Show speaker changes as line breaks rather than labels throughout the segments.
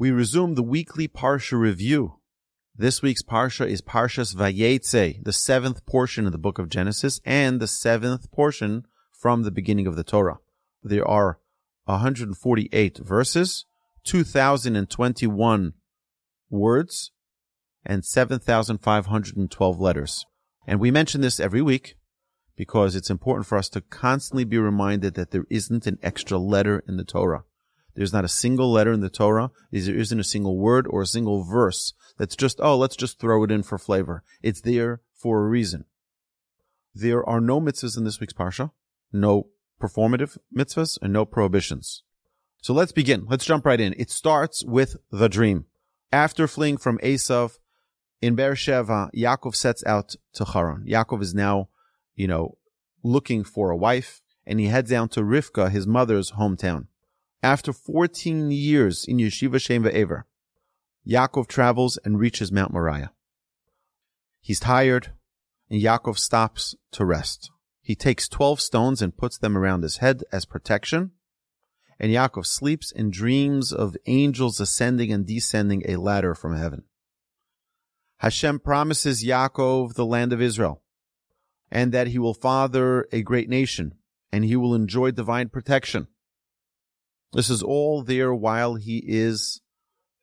We resume the weekly Parsha review. This week's Parsha is Parshas Vayetze, the seventh portion of the book of Genesis and the seventh portion from the beginning of the Torah. There are 148 verses, 2021 words, and 7,512 letters. And we mention this every week because it's important for us to constantly be reminded that there isn't an extra letter in the Torah. There's not a single letter in the Torah. There isn't a single word or a single verse that's just, oh, let's just throw it in for flavor. It's there for a reason. There are no mitzvahs in this week's Parsha, no performative mitzvahs, and no prohibitions. So let's begin. Let's jump right in. It starts with the dream. After fleeing from Esav in Beersheba, Yaakov sets out to Haran. Yaakov is now, you know, looking for a wife, and he heads down to Rivka, his mother's hometown. After 14 years in Yeshiva Shem Ve'ever, Yaakov travels and reaches Mount Moriah. He's tired, and Yaakov stops to rest. He takes 12 stones and puts them around his head as protection, and Yaakov sleeps and dreams of angels ascending and descending a ladder from heaven. Hashem promises Yaakov the land of Israel, and that he will father a great nation, and he will enjoy divine protection. This is all there while he is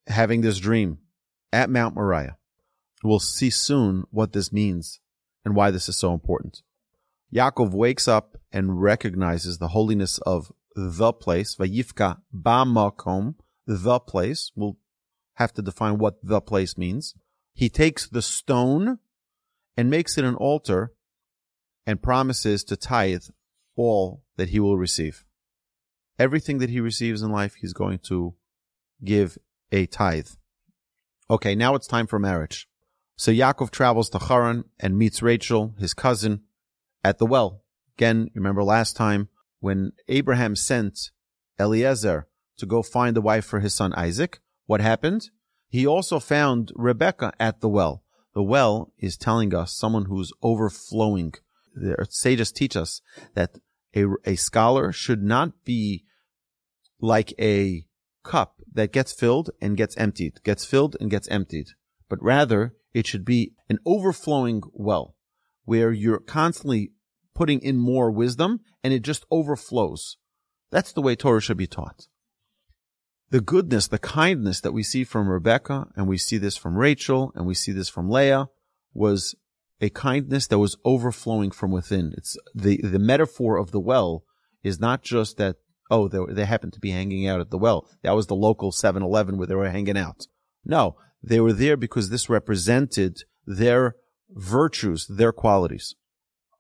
having this dream at Mount Moriah. We'll see soon what this means and why this is so important. Yaakov wakes up and recognizes the holiness of the place, Vayifka Bamakom, the place. We'll have to define what the place means. He takes the stone and makes it an altar and promises to tithe all that he will receive everything that he receives in life, he's going to give a tithe. Okay, now it's time for marriage. So Yaakov travels to Haran and meets Rachel, his cousin, at the well. Again, remember last time when Abraham sent Eliezer to go find a wife for his son Isaac, what happened? He also found Rebecca at the well. The well is telling us someone who's overflowing. The sages teach us that a, a scholar should not be like a cup that gets filled and gets emptied, gets filled and gets emptied, but rather it should be an overflowing well where you're constantly putting in more wisdom and it just overflows. That's the way Torah should be taught. The goodness, the kindness that we see from Rebecca and we see this from Rachel and we see this from Leah was a kindness that was overflowing from within. It's the, the metaphor of the well is not just that oh, they, they happened to be hanging out at the well. That was the local 7-Eleven where they were hanging out. No, they were there because this represented their virtues, their qualities.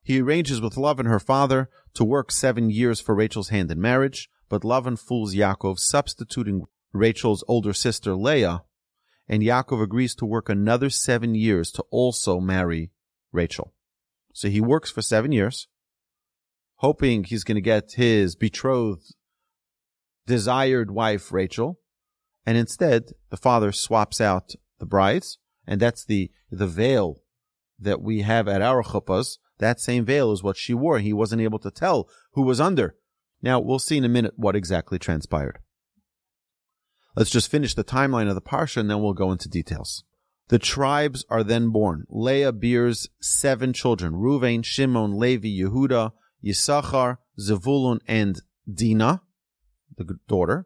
He arranges with Lavan, her father, to work seven years for Rachel's hand in marriage, but Lavan fools Yaakov, substituting Rachel's older sister Leah, and Yaakov agrees to work another seven years to also marry Rachel. So he works for seven years, hoping he's going to get his betrothed desired wife, Rachel, and instead the father swaps out the brides, and that's the, the veil that we have at our chuppahs. That same veil is what she wore. He wasn't able to tell who was under. Now, we'll see in a minute what exactly transpired. Let's just finish the timeline of the Parsha and then we'll go into details. The tribes are then born. Leah bears seven children. Ruvain, Shimon, Levi, Yehuda, Yisachar, Zevulun, and Dinah the daughter.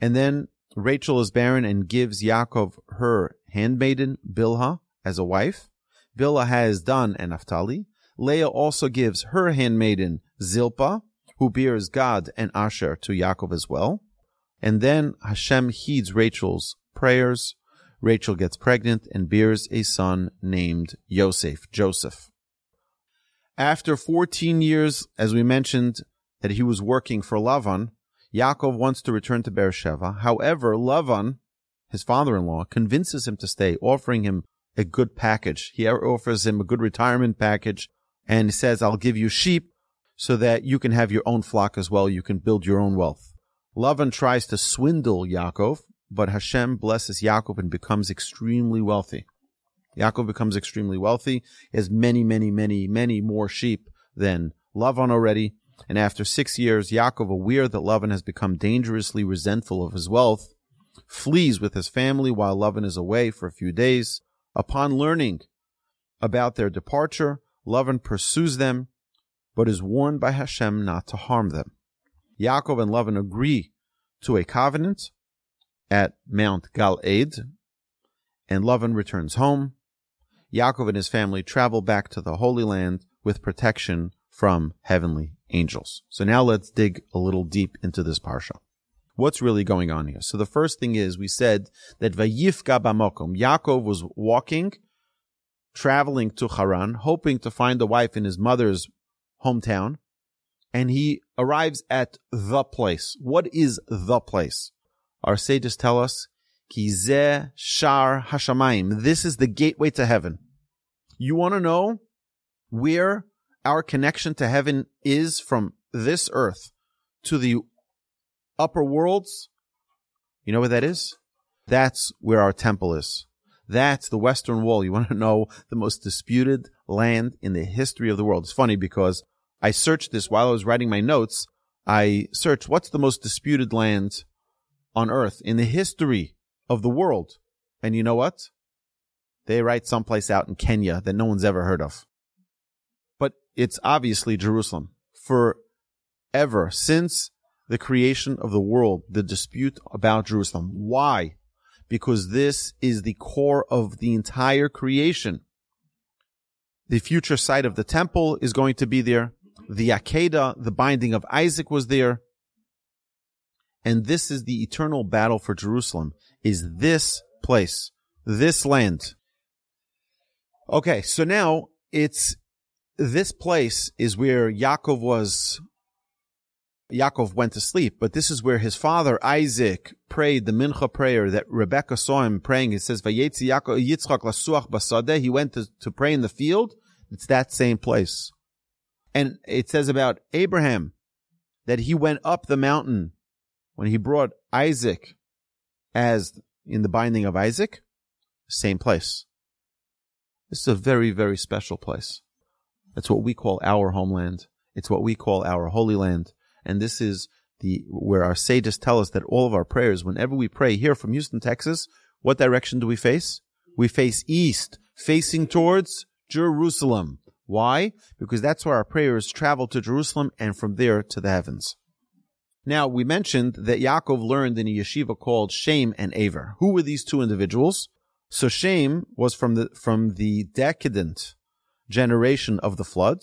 And then Rachel is barren and gives Yaakov her handmaiden Bilhah as a wife. Bilhah has Dan and Naphtali. Leah also gives her handmaiden Zilpah, who bears Gad and Asher to Yaakov as well. And then Hashem heeds Rachel's prayers. Rachel gets pregnant and bears a son named Yosef, Joseph. After 14 years, as we mentioned, that he was working for Lavan, Yaakov wants to return to Beersheba. However, Lavan, his father-in-law, convinces him to stay, offering him a good package. He offers him a good retirement package and says, I'll give you sheep so that you can have your own flock as well. You can build your own wealth. Lavan tries to swindle Yaakov, but Hashem blesses Yaakov and becomes extremely wealthy. Yaakov becomes extremely wealthy. He has many, many, many, many more sheep than Lavan already. And after six years, Yaakov, aware that Lavan has become dangerously resentful of his wealth, flees with his family while Lavan is away for a few days. Upon learning about their departure, Lavan pursues them, but is warned by Hashem not to harm them. Yaakov and Lavan agree to a covenant at Mount Galeed, and Lavan returns home. Yaakov and his family travel back to the Holy Land with protection from heavenly angels. So now let's dig a little deep into this parsha. What's really going on here? So the first thing is we said that Vayifka Bamokom, Yaakov was walking, traveling to Haran, hoping to find a wife in his mother's hometown, and he arrives at the place. What is the place? Our sages tell us, Kizeh Shar Hashamayim. This is the gateway to heaven. You want to know where our connection to heaven is from this earth to the upper worlds? You know where that is? That's where our temple is. That's the Western Wall. You want to know the most disputed land in the history of the world. It's funny because I searched this while I was writing my notes. I searched what's the most disputed land on earth in the history of the world. And you know what? They write someplace out in Kenya that no one's ever heard of. It's obviously Jerusalem. Forever, since the creation of the world, the dispute about Jerusalem. Why? Because this is the core of the entire creation. The future site of the temple is going to be there the Akedah, the binding of Isaac was there. And this is the eternal battle for Jerusalem, is this place, this land. Okay, so now it's, this place is where Yaakov was, Yaakov went to sleep, but this is where his father Isaac prayed the mincha prayer that Rebecca saw him praying. It says, Vayetzi Yaakov Yitzchak lasuach basadeh. He went to, to pray in the field. It's that same place. And it says about Abraham that he went up the mountain when he brought Isaac as in the binding of Isaac, same place. This is a very, very special place. That's what we call our homeland. It's what we call our holy land. And this is the, where our sages tell us that all of our prayers, whenever we pray here from Houston, Texas, what direction do we face? We face east, facing towards Jerusalem. Why? Because that's where our prayers travel to Jerusalem and from there to the heavens. Now, we mentioned that Yaakov learned in a yeshiva called Shem and Aver. Who were these two individuals? So Shem was from the, from the decadent generation of the flood,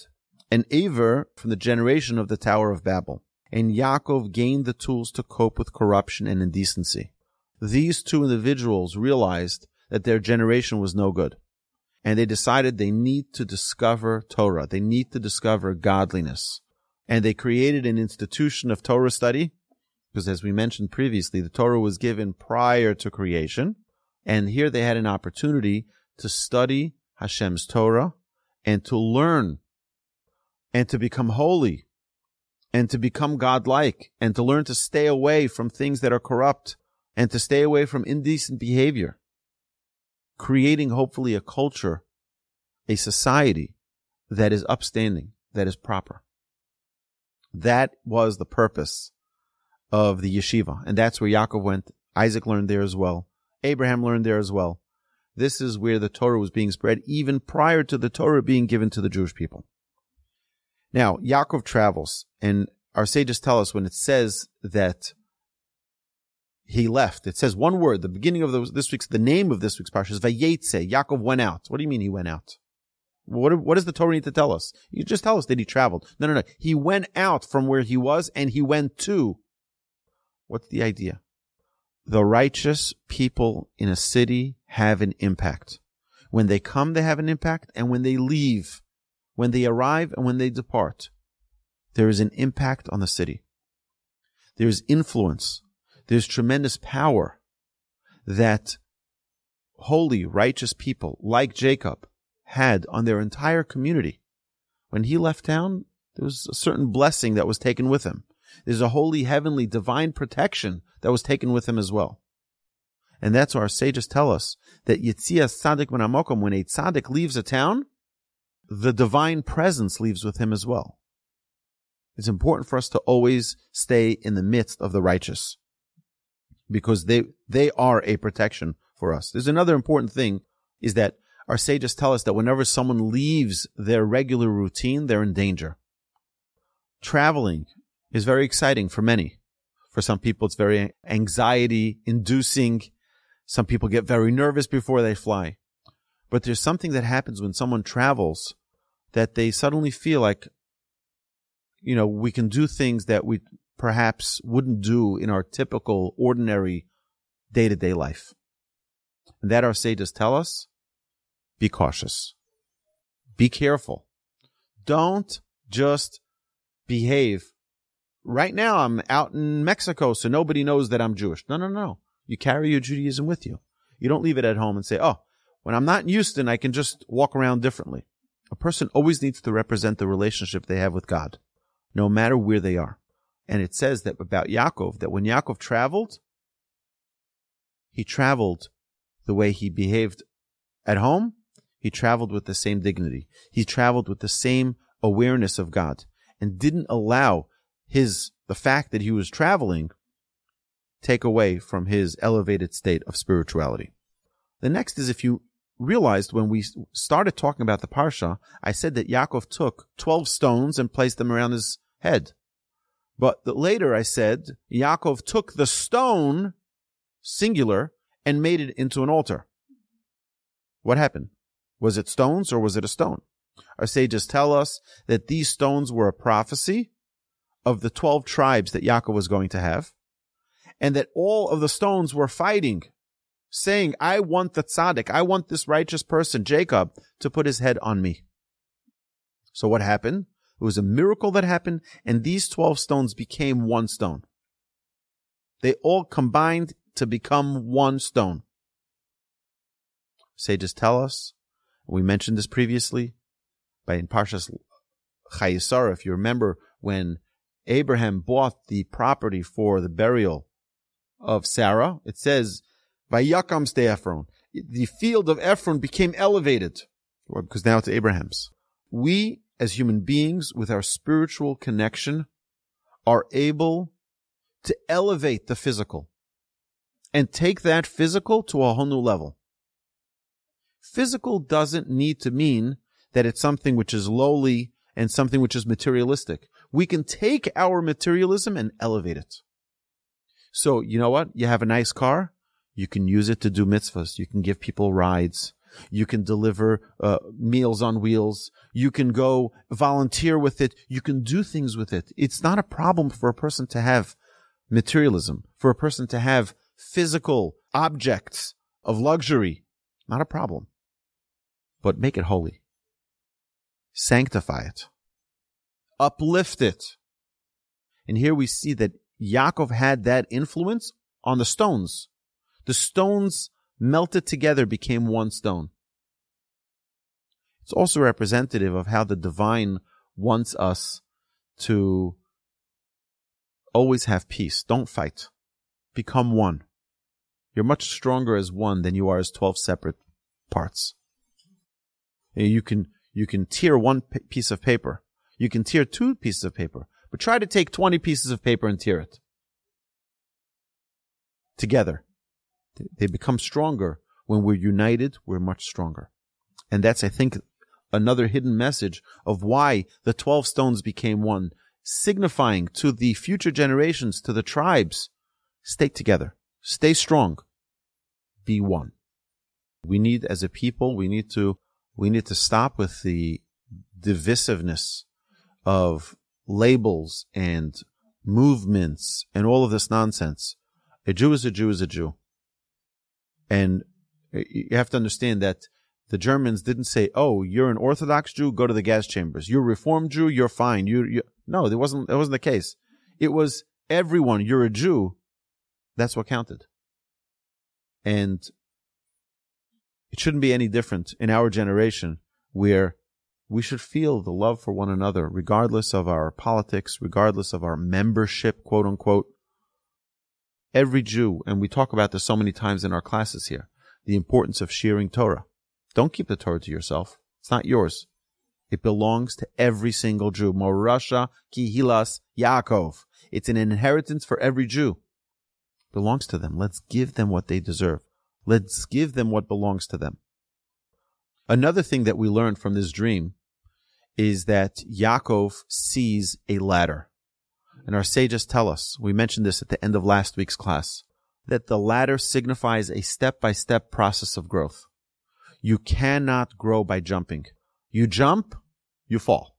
and Aver from the generation of the Tower of Babel. And Yaakov gained the tools to cope with corruption and indecency. These two individuals realized that their generation was no good and they decided they need to discover Torah. They need to discover godliness. And they created an institution of Torah study, because as we mentioned previously, the Torah was given prior to creation. And here they had an opportunity to study Hashem's Torah and to learn and to become holy and to become godlike and to learn to stay away from things that are corrupt and to stay away from indecent behavior creating hopefully a culture, a society that is upstanding, that is proper. That was the purpose of the yeshiva. And that's where Yaakov went. Isaac learned there as well. Abraham learned there as well. This is where the Torah was being spread even prior to the Torah being given to the Jewish people. Now, Yaakov travels, and our sages tell us when it says that he left. It says one word. The beginning of the, this week's, the name of this week's parsha is Vayetze. Yaakov went out. What do you mean he went out? What, what does the Torah need to tell us? You just tell us that he traveled. No, no, no. He went out from where he was and he went to. What's the idea? The righteous people in a city have an impact. When they come, they have an impact. And when they leave, when they arrive and when they depart, there is an impact on the city. There is influence there's tremendous power that holy, righteous people like Jacob had on their entire community. When he left town, there was a certain blessing that was taken with him. There's a holy, heavenly, divine protection that was taken with him as well. And that's why our sages tell us that Yitzias Tzaddik Amokom, when a Tzaddik leaves a town, the divine presence leaves with him as well. It's important for us to always stay in the midst of the righteous. because they, they are a protection for us. There's another important thing is that our sages tell us that whenever someone leaves their regular routine, they're in danger. Traveling is very exciting for many. For some people, it's very anxiety inducing. Some people get very nervous before they fly. But there's something that happens when someone travels that they suddenly feel like, you know, we can do things that we perhaps wouldn't do in our typical, ordinary day to day life. And that our sages tell us be cautious. Be careful. Don't just behave. Right now, I'm out in Mexico, so nobody knows that I'm Jewish. No, no, no. You carry your Judaism with you. You don't leave it at home and say, oh, when I'm not in Houston, I can just walk around differently. A person always needs to represent the relationship they have with God, no matter where they are. And it says that about Yaakov, that when Yaakov traveled, he traveled the way he behaved at home. He traveled with the same dignity. He traveled with the same awareness of God and didn't allow his, the fact that he was traveling take away from his elevated state of spirituality. The next is if you realized when we started talking about the Parsha, I said that Yaakov took 12 stones and placed them around his head. But later I said Yaakov took the stone, singular, and made it into an altar. What happened? Was it stones or was it a stone? Our sages tell us that these stones were a prophecy of the 12 tribes that Yaakov was going to have, and that all of the stones were fighting, saying, I want the tzaddik, I want this righteous person, Jacob, to put his head on me. So what happened? It was a miracle that happened, and these 12 stones became one stone. They all combined to become one stone. Sages tell us, we mentioned this previously, by in Parshas Chayesara, if you remember when Abraham bought the property for the burial of Sarah, it says, Vayakam ste Ephron. The field of Ephron became elevated, because now it's Abraham's. We as human beings with our spiritual connection are able to elevate the physical and take that physical to a whole new level. Physical doesn't need to mean that it's something which is lowly and something which is materialistic. We can take our materialism and elevate it. So, you know what? You have a nice car. You can use it to do mitzvahs. You can give people rides. You can deliver uh, meals on wheels. You can go volunteer with it. You can do things with it. It's not a problem for a person to have materialism, for a person to have physical objects of luxury. Not a problem. But make it holy. Sanctify it. Uplift it. And here we see that Yaakov had that influence on the stones. The stones melted together became one stone. It's also representative of how the divine wants us to always have peace. Don't fight. Become one. You're much stronger as one than you are as 12 separate parts. You can, you can tear one piece of paper. You can tear two pieces of paper, but try to take 20 pieces of paper and tear it together. They become stronger. When we're united, we're much stronger. And that's, I think, another hidden message of why the 12 stones became one, signifying to the future generations, to the tribes, stay together, stay strong, be one. We need, as a people, we need to, we need to stop with the divisiveness of labels and movements and all of this nonsense. A Jew is a Jew is a Jew. And you have to understand that the Germans didn't say, "Oh, you're an Orthodox Jew, go to the gas chambers. You're a Reformed Jew, you're fine." You, you no, that wasn't that wasn't the case. It was everyone. You're a Jew. That's what counted. And it shouldn't be any different in our generation, where we should feel the love for one another, regardless of our politics, regardless of our membership, quote unquote every Jew, and we talk about this so many times in our classes here, the importance of sharing Torah. Don't keep the Torah to yourself. It's not yours. It belongs to every single Jew. Morasha Kihilas Yaakov. It's an inheritance for every Jew. belongs to them. Let's give them what they deserve. Let's give them what belongs to them. Another thing that we learned from this dream is that Yaakov sees a ladder. And our sages tell us, we mentioned this at the end of last week's class, that the ladder signifies a step by step process of growth. You cannot grow by jumping. You jump, you fall.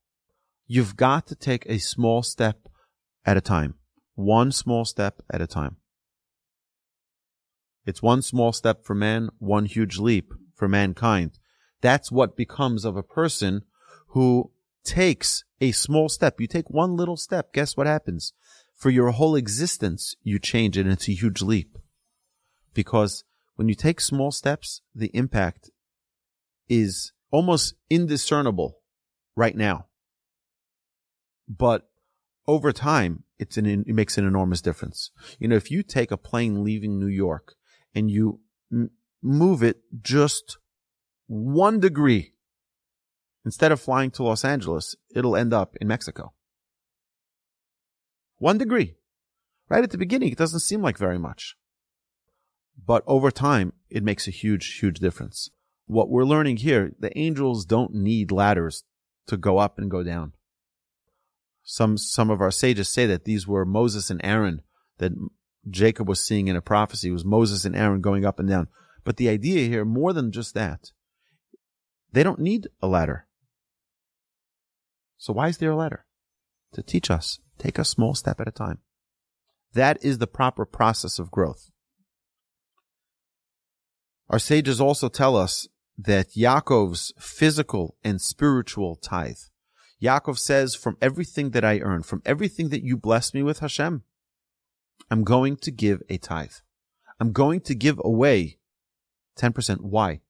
You've got to take a small step at a time. One small step at a time. It's one small step for man, one huge leap for mankind. That's what becomes of a person who takes a small step. You take one little step. Guess what happens? For your whole existence, you change it and it's a huge leap. Because when you take small steps, the impact is almost indiscernible right now. But over time, it's an, it makes an enormous difference. You know, if you take a plane leaving New York and you m- move it just one degree, instead of flying to Los Angeles, it'll end up in Mexico. One degree. Right at the beginning, it doesn't seem like very much. But over time, it makes a huge, huge difference. What we're learning here, the angels don't need ladders to go up and go down. Some, some of our sages say that these were Moses and Aaron that Jacob was seeing in a prophecy. It was Moses and Aaron going up and down. But the idea here, more than just that, they don't need a ladder. So why is there a ladder? To teach us, take a small step at a time. That is the proper process of growth. Our sages also tell us that Yaakov's physical and spiritual tithe. Yaakov says, from everything that I earn, from everything that you bless me with, Hashem, I'm going to give a tithe. I'm going to give away 10%. Why?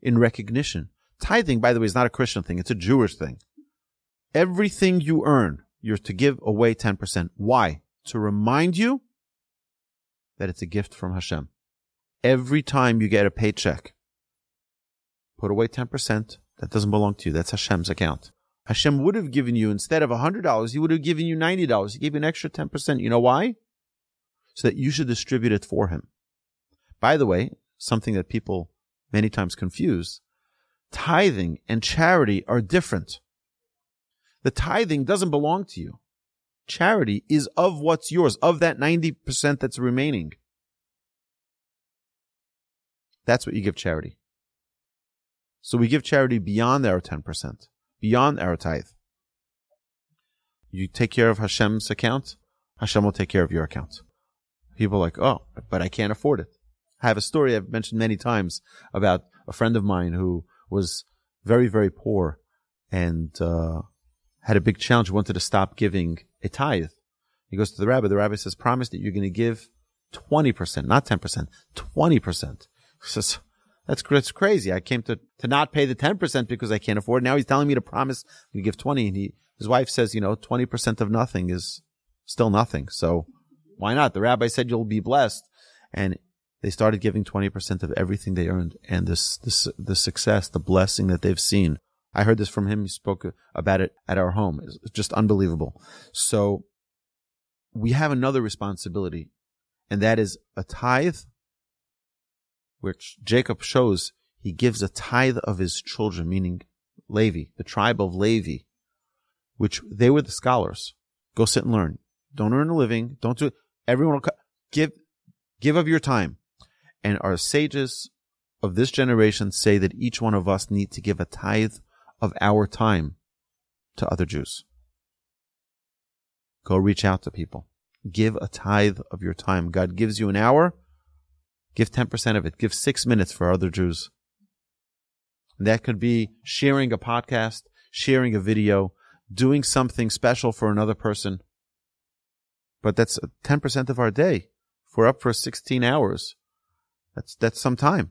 In recognition. Tithing, by the way, is not a Christian thing. It's a Jewish thing. Everything you earn, you're to give away 10%. Why? To remind you that it's a gift from Hashem. Every time you get a paycheck, put away 10%. That doesn't belong to you. That's Hashem's account. Hashem would have given you, instead of $100, he would have given you $90. He gave you an extra 10%. You know why? so that you should distribute it for him. By the way, something that people many times confuse, tithing and charity are different. The tithing doesn't belong to you. Charity is of what's yours, of that 90% that's remaining. That's what you give charity. So we give charity beyond our 10%, beyond our tithe. You take care of Hashem's account, Hashem will take care of your account. People are like, oh, but I can't afford it. I have a story I've mentioned many times about a friend of mine who was very, very poor and uh, had a big challenge. Wanted to stop giving a tithe. He goes to the rabbi. The rabbi says, promise that you're going to give 20%, not 10%, 20%. He says, that's, that's crazy. I came to, to not pay the 10% because I can't afford it. Now he's telling me to promise to give 20 and he, his wife says, you know, 20% of nothing is still nothing. So why not? The rabbi said you'll be blessed. And they started giving 20% of everything they earned. And this, this, the success, the blessing that they've seen. I heard this from him. He spoke about it at our home. It's just unbelievable. So we have another responsibility, and that is a tithe, which Jacob shows he gives a tithe of his children, meaning Levi, the tribe of Levi, which they were the scholars. Go sit and learn. Don't earn a living. Don't do it. Everyone will give, give of your time. And our sages of this generation say that each one of us need to give a tithe of our time to other Jews. Go reach out to people. Give a tithe of your time. God gives you an hour. Give 10% of it. Give six minutes for other Jews. That could be sharing a podcast, sharing a video, doing something special for another person but that's 10% of our day. If we're up for 16 hours, that's, that's some time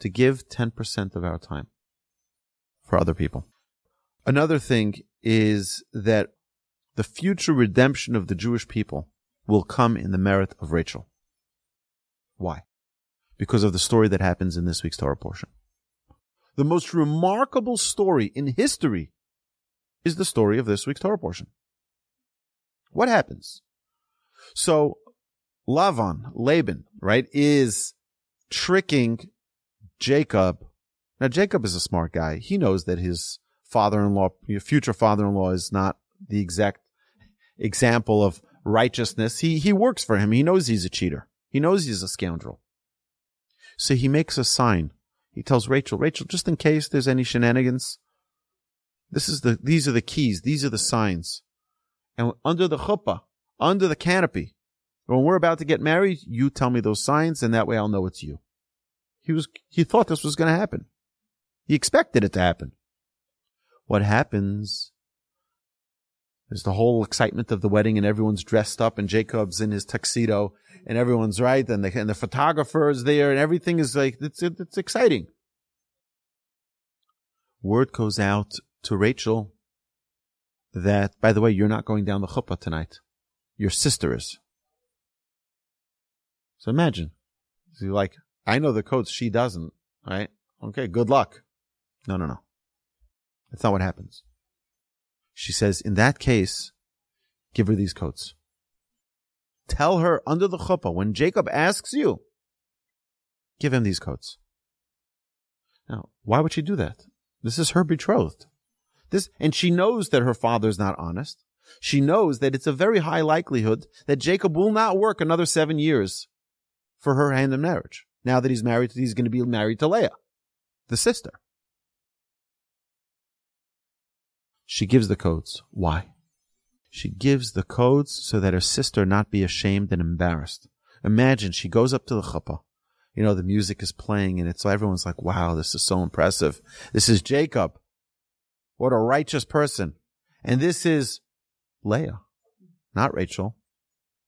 to give 10% of our time for other people. Another thing is that the future redemption of the Jewish people will come in the merit of Rachel. Why? Because of the story that happens in this week's Torah portion. The most remarkable story in history is the story of this week's Torah portion. What happens? So Lavan, Laban, right, is tricking Jacob. Now, Jacob is a smart guy. He knows that his father-in-law, future father-in-law is not the exact example of righteousness. He, he works for him. He knows he's a cheater. He knows he's a scoundrel. So he makes a sign. He tells Rachel, Rachel, just in case there's any shenanigans, this is the, these are the keys. These are the signs. And under the chuppah, under the canopy, when we're about to get married, you tell me those signs and that way I'll know it's you. He was, he thought this was going to happen. He expected it to happen. What happens there's the whole excitement of the wedding and everyone's dressed up and Jacob's in his tuxedo and everyone's right and the, and the photographer is there and everything is like, it's, it's exciting. Word goes out to Rachel that, by the way, you're not going down the chuppah tonight. Your sister is. So imagine. So like, I know the codes, she doesn't, right? Okay, good luck. No, no, no. That's not what happens. She says, in that case, give her these coats. Tell her under the chuppah, when Jacob asks you, give him these coats. Now, why would she do that? This is her betrothed. This, and she knows that her father is not honest. She knows that it's a very high likelihood that Jacob will not work another seven years for her hand in marriage. Now that he's married, he's going to be married to Leah, the sister. She gives the codes. Why? She gives the codes so that her sister not be ashamed and embarrassed. Imagine she goes up to the chuppah. You know, the music is playing and it's so everyone's like, wow, this is so impressive. This is Jacob. What a righteous person. And this is Leah, not Rachel,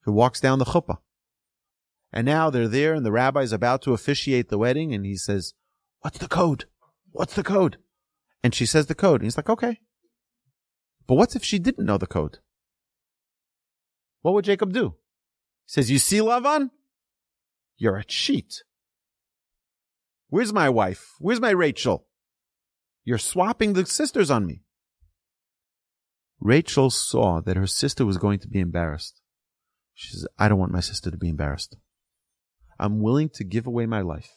who walks down the chuppah. And now they're there and the rabbi's about to officiate the wedding and he says, what's the code? What's the code? And she says the code. And he's like, okay. But what if she didn't know the code? What would Jacob do? He says, You see, Lavan? You're a cheat. Where's my wife? Where's my Rachel? You're swapping the sisters on me. Rachel saw that her sister was going to be embarrassed. She says, I don't want my sister to be embarrassed. I'm willing to give away my life.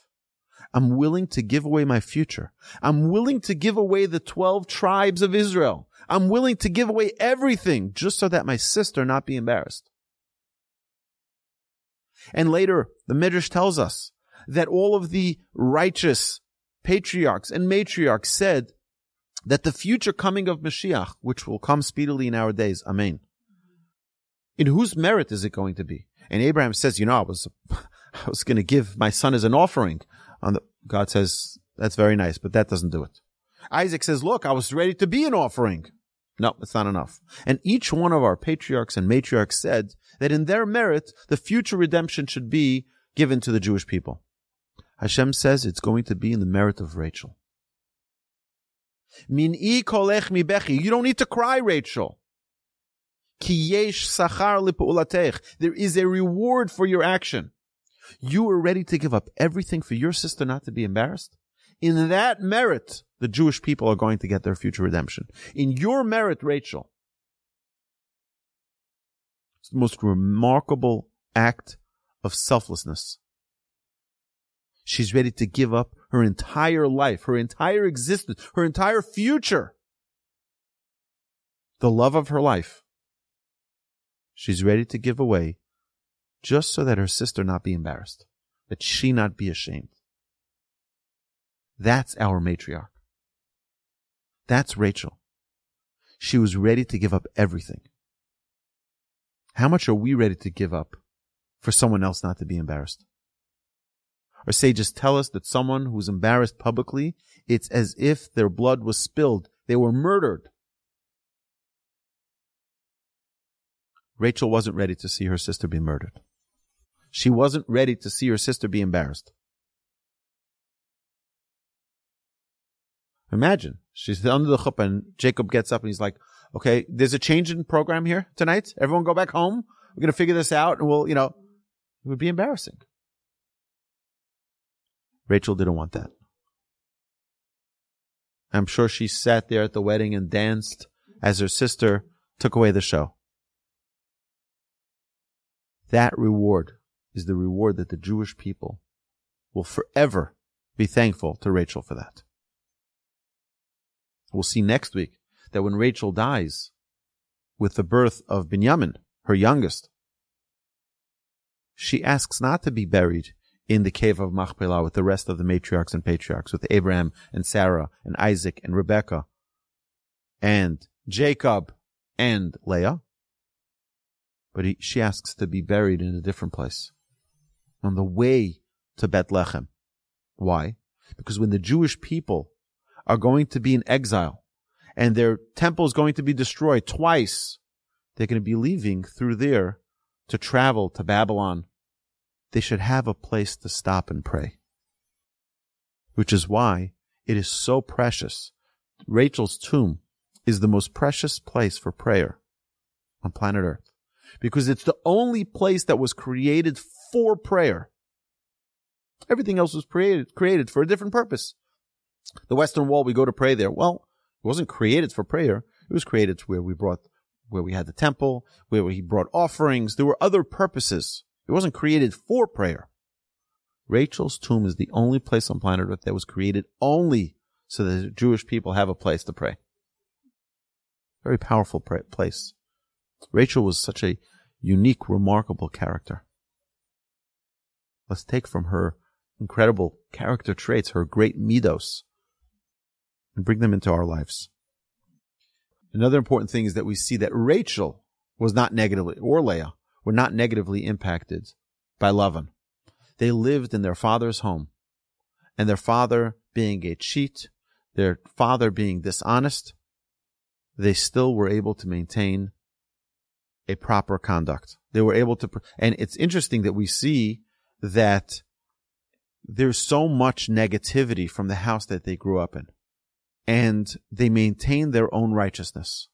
I'm willing to give away my future. I'm willing to give away the 12 tribes of Israel. I'm willing to give away everything just so that my sister not be embarrassed. And later, the Midrash tells us that all of the righteous patriarchs and matriarchs said that the future coming of Mashiach, which will come speedily in our days, Amen. In whose merit is it going to be? And Abraham says, you know, I was, I was going to give my son as an offering. On the, God says, that's very nice, but that doesn't do it. Isaac says, look, I was ready to be an offering. No, it's not enough. And each one of our patriarchs and matriarchs said that in their merit, the future redemption should be given to the Jewish people. Hashem says it's going to be in the merit of Rachel. Min'i kolech mi bechi. You don't need to cry, Rachel. Ki yesh sachar There is a reward for your action. You were ready to give up everything for your sister not to be embarrassed? In that merit, the Jewish people are going to get their future redemption. In your merit, Rachel, it's the most remarkable act of selflessness. She's ready to give up her entire life, her entire existence, her entire future, the love of her life. She's ready to give away just so that her sister not be embarrassed, that she not be ashamed. That's our matriarch. That's Rachel. She was ready to give up everything. How much are we ready to give up for someone else not to be embarrassed? Our sages tell us that someone who's embarrassed publicly, it's as if their blood was spilled. They were murdered. Rachel wasn't ready to see her sister be murdered. She wasn't ready to see her sister be embarrassed. Imagine she's under the chuppah and Jacob gets up and he's like, okay, there's a change in program here tonight. Everyone go back home. We're going to figure this out and we'll, you know, it would be embarrassing. Rachel didn't want that. I'm sure she sat there at the wedding and danced as her sister took away the show. That reward is the reward that the Jewish people will forever be thankful to Rachel for that. We'll see next week that when Rachel dies with the birth of Binyamin, her youngest, she asks not to be buried in the cave of Machpelah with the rest of the matriarchs and patriarchs, with Abraham and Sarah and Isaac and Rebekah and Jacob and Leah. But he, she asks to be buried in a different place, on the way to Bethlehem. Why? Because when the Jewish people are going to be in exile and their temple is going to be destroyed twice, they're going to be leaving through there to travel to Babylon. They should have a place to stop and pray. Which is why it is so precious. Rachel's tomb is the most precious place for prayer on planet Earth because it's the only place that was created for prayer. Everything else was created, created for a different purpose. The Western Wall, we go to pray there. Well, it wasn't created for prayer. It was created where we brought, where we had the temple, where he brought offerings. There were other purposes. It wasn't created for prayer. Rachel's tomb is the only place on planet Earth that was created only so that the Jewish people have a place to pray. Very powerful place. Rachel was such a unique, remarkable character. Let's take from her incredible character traits, her great midos, and bring them into our lives. Another important thing is that we see that Rachel was not negatively, or Leah, were not negatively impacted by Lavan. They lived in their father's home, and their father being a cheat, their father being dishonest, they still were able to maintain a proper conduct. They were able to, and it's interesting that we see that there's so much negativity from the house that they grew up in. And they maintain their own righteousness.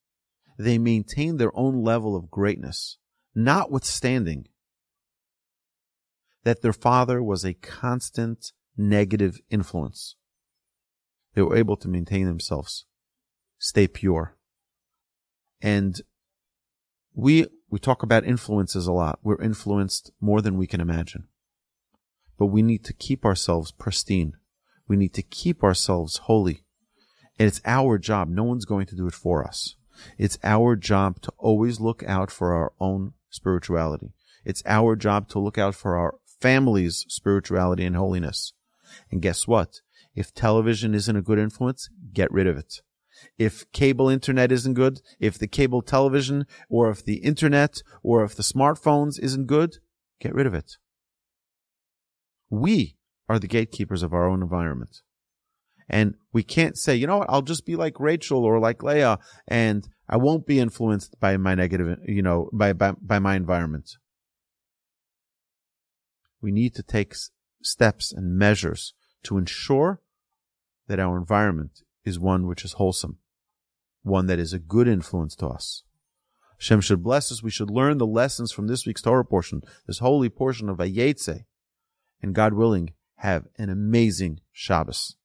They maintain their own level of greatness, notwithstanding that their father was a constant negative influence. They were able to maintain themselves, stay pure. And we, we talk about influences a lot. We're influenced more than we can imagine. But we need to keep ourselves pristine. We need to keep ourselves holy. And it's our job. No one's going to do it for us. It's our job to always look out for our own spirituality. It's our job to look out for our family's spirituality and holiness. And guess what? If television isn't a good influence, get rid of it. If cable internet isn't good, if the cable television or if the internet or if the smartphones isn't good, get rid of it. We are the gatekeepers of our own environment. And we can't say, you know what, I'll just be like Rachel or like Leah and I won't be influenced by my negative, you know, by, by, by my environment. We need to take steps and measures to ensure that our environment is one which is wholesome, one that is a good influence to us. Hashem should bless us. We should learn the lessons from this week's Torah portion, this holy portion of Vayetze, and God willing, have an amazing Shabbos.